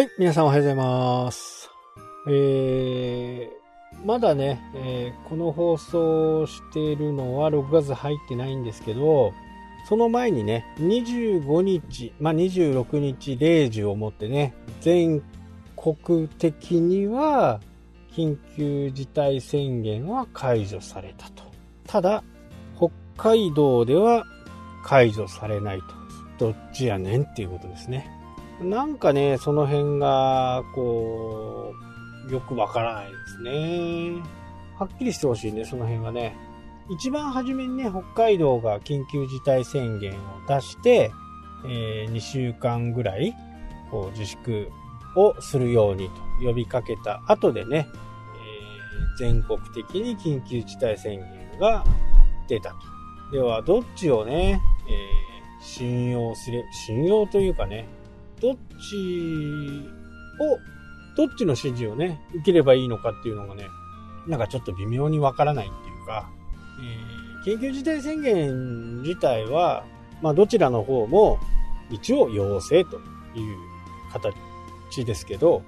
はい、皆さんおはようございます。えー、まだね、えーこの放送しているのは6月入ってないんですけど、その前にね、25日、まあ、26日0時をもってね、全国的には緊急事態宣言は解除されたと。ただ、北海道では解除されないと。どっちやねんっていうことですね。なんかね、その辺が、こう、よくわからないですね。はっきりしてほしいね、その辺はね。一番初めにね、北海道が緊急事態宣言を出して、え2週間ぐらい、こう、自粛をするようにと呼びかけた後でね、えー全国的に緊急事態宣言が出たと。では、どっちをね、えー信用すれ、信用というかね、どっちを、どっちの指示をね、受ければいいのかっていうのがね、なんかちょっと微妙にわからないっていうか、えー緊急事態宣言自体は、まあどちらの方も一応要請という形ですけど、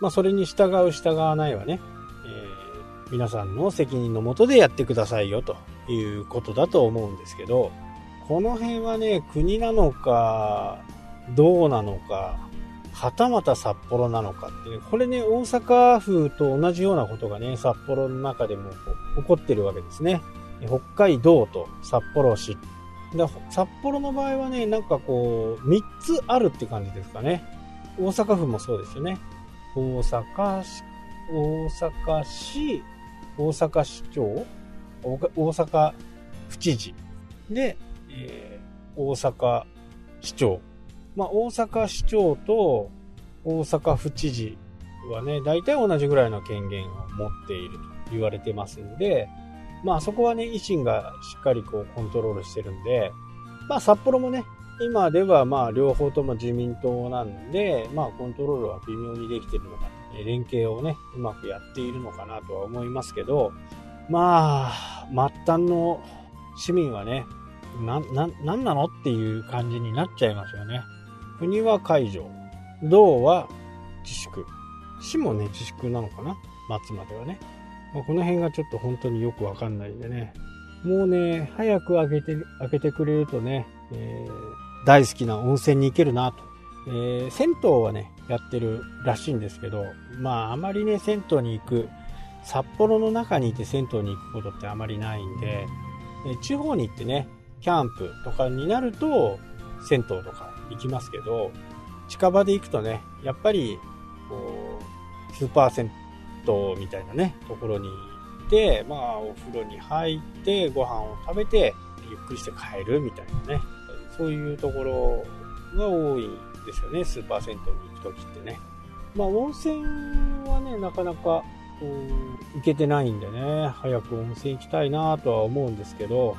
まあそれに従う従わないはね、えー皆さんの責任のもとでやってくださいよということだと思うんですけど、この辺はね、国なのか、どうなのか、はたまた札幌なのかってね、これね、大阪府と同じようなことがね、札幌の中でも起こってるわけですね。北海道と札幌市。札幌の場合はね、なんかこう、3つあるって感じですかね。大阪府もそうですよね。大阪市、大阪市、大阪市長、大大阪府知事。で、えー大阪市長。まあ、大阪市長と大阪府知事はね、大体同じぐらいの権限を持っていると言われてますんで、まあそこはね、維新がしっかりこうコントロールしてるんで、まあ札幌もね、今ではまあ両方とも自民党なんで、まあコントロールは微妙にできてるのか、連携をね、うまくやっているのかなとは思いますけど、まあ、末端の市民はね、な、な、なんなのっていう感じになっちゃいますよね。国は解除、道は自粛、市もね、自粛なのかな末まではね。まあこの辺がちょっと本当によくわかんないんでね。もうね、早く開けて、開けてくれるとね、えー大好きな温泉に行けるなと。えー銭湯はね、やってるらしいんですけど、まああまりね、銭湯に行く、札幌の中にいて銭湯に行くことってあまりないんで、えー地方に行ってね、キャンプとかになると、銭湯とか行きますけど、近場で行くとね、やっぱり、こう、スーパー銭湯みたいなね、ところに行って、まあ、お風呂に入って、ご飯を食べて、ゆっくりして帰るみたいなね、そういうところが多いんですよね、スーパー銭湯に行くときってね。まあ、温泉はね、なかなか、こう、行けてないんでね、早く温泉行きたいなとは思うんですけど、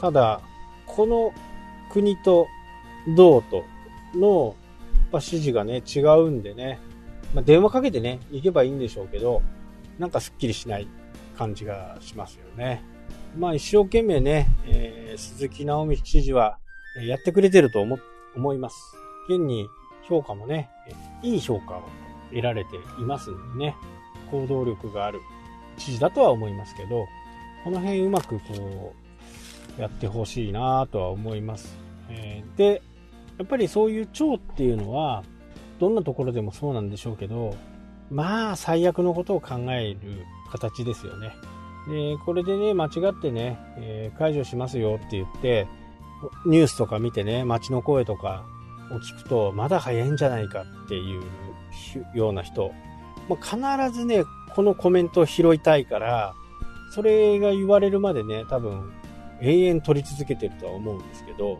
ただ、この国と道との、まあ、指示がね、違うんでね、まあ、電話かけてね、行けばいいんでしょうけど、なんかすっきりしない感じがしますよね。まあ一生懸命ね、えー鈴木直道知事はやってくれてると思、思います。現に評価もね、いい評価を得られていますんでね、行動力がある知事だとは思いますけど、この辺うまくこう、やってほしいなとは思います。えーで、やっぱりそういう蝶っていうのは、どんなところでもそうなんでしょうけど、まあ最悪のことを考える形ですよね。で、これでね、間違ってね、えー解除しますよって言って、ニュースとか見てね、街の声とかを聞くと、まだ早いんじゃないかっていうような人、まあ、必ずね、このコメントを拾いたいから、それが言われるまでね、多分、永遠取り続けてるとは思うんですけど、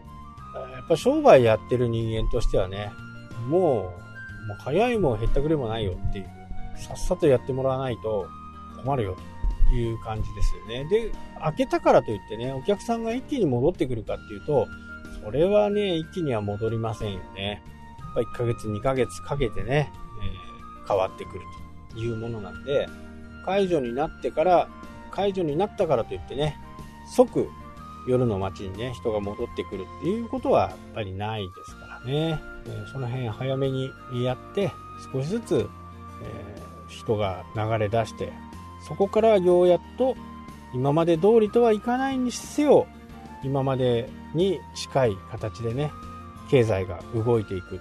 やっぱ商売やってる人間としてはね、もう、もう早いもへったくれもないよっていう、さっさとやってもらわないと困るよという感じですよね。で、開けたからといってね、お客さんが一気に戻ってくるかっていうと、それはね、一気には戻りませんよね。やっぱ1ヶ月、2ヶ月かけてね、えー変わってくるというものなんで、解除になってから、解除になったからといってね、即夜の街にね、人が戻ってくるっていうことはやっぱりないですから。ね、その辺早めにやって少しずつ、え人が流れ出してそこからようやっと今まで通りとはいかないにせよ今までに近い形でね経済が動いていく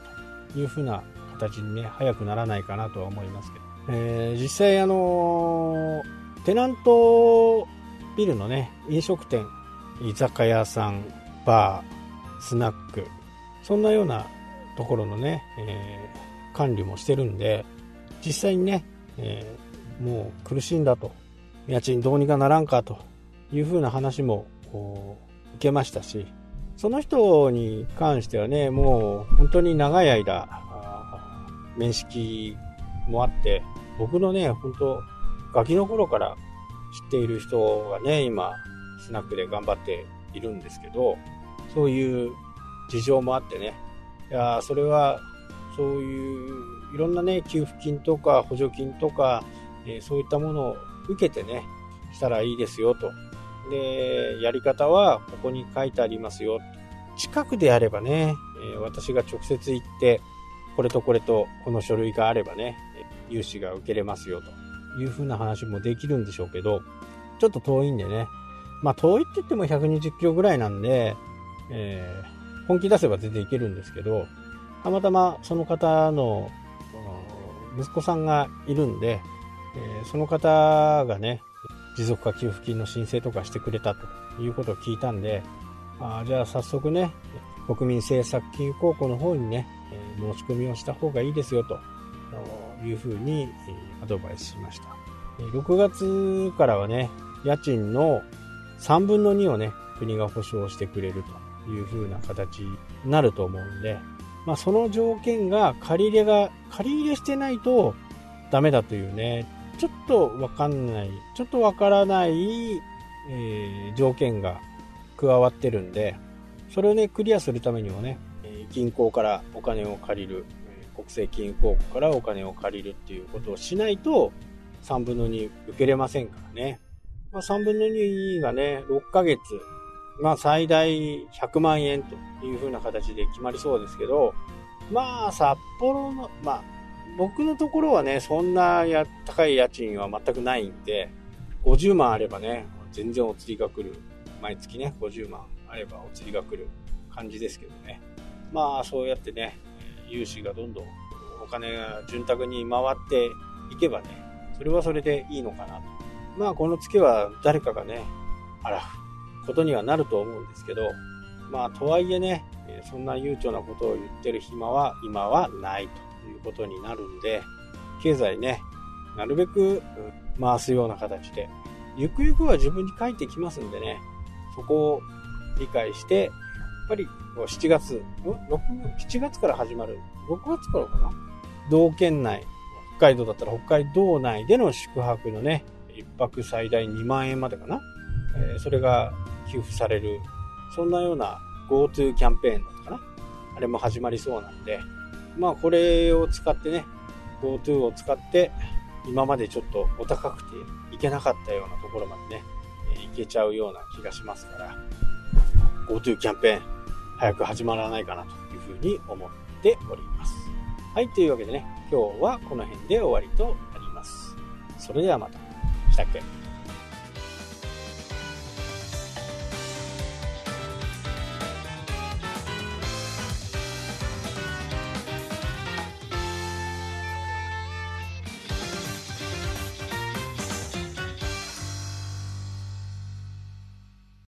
というふうな形にね早くならないかなとは思いますけど、えー、実際あのテナントビルのね飲食店居酒屋さんバースナック。そんなようなところのね、えー、管理もしてるんで実際にね、えー、もう苦しいんだと。家賃どうにかならんかというふうな話も受けましたしその人に関してはねもう本当に長い間面識もあって僕のね本当ガキの頃から知っている人がね今スナックで頑張っているんですけどそういう事情もあってね。いやそれはそういういろんなね給付金とか補助金とか、えー、そういったものを受けてねしたらいいですよと。でやり方はここに書いてありますよ。近くであればね、え、私が直接行ってこれとこれとこの書類があればね融資が受けれますよというふうな話もできるんでしょうけどちょっと遠いんでねまあ遠いって言っても120キロぐらいなんで、えー、本気出せば全然行けるんですけどたまたまその方の息子さんがいるんで、えー、その方がね、持続化給付金の申請とかしてくれたということを聞いたんで、あじゃあ早速ね、国民政策金融高校の方にね、えー、申し込みをした方がいいですよというふうにアドバイスしました。6月からはね、家賃の3分の2をね、国が保証してくれるというふうな形になると思うんで、まあ、その条件が借り入れが、借り入れしてないとダメだというね、ちょっとわかんない、ちょっとわからない、えー、条件が加わってるんで、それをね、クリアするためにもね、銀行からお金を借りる、国政金融公庫からお金を借りるっていうことをしないと、3分の2受けれませんからね。まあ、3分の2がね、6ヶ月、まあ最大100万円という風な形で決まりそうですけど、まあ札幌の、まあ僕のところはね、そんなや高い家賃は全くないんで、50万あればね、全然お釣りが来る。毎月ね、50万あればお釣りが来る感じですけどね。まあそうやってね、融資がどんどんお金が潤沢に回っていけばね、それはそれでいいのかなと。まあこの月は誰かがね、あら、ことにはなると思うんですけど、まあ、とはいえね、そんな悠長なことを言ってる暇は今はないということになるんで、経済ね、なるべく回すような形で、ゆくゆくは自分に返ってきますんでね、そこを理解して、やっぱり7月、6 7月から始まる、6月からかな？道県内、北海道だったら北海道内での宿泊のね、1泊最大2万円までかな、えー、それが給付される、そんなような GoTo キャンペーンだったかな？あれも始まりそうなんで、まあこれを使ってね、GoTo を使って、今までちょっとお高くて行けなかったようなところまでね、行けちゃうような気がしますから、GoTo キャンペーン、早く始まらないかなというふうに思っております。はい、というわけでね、今日はこの辺で終わりとなります。それではまた。したっけ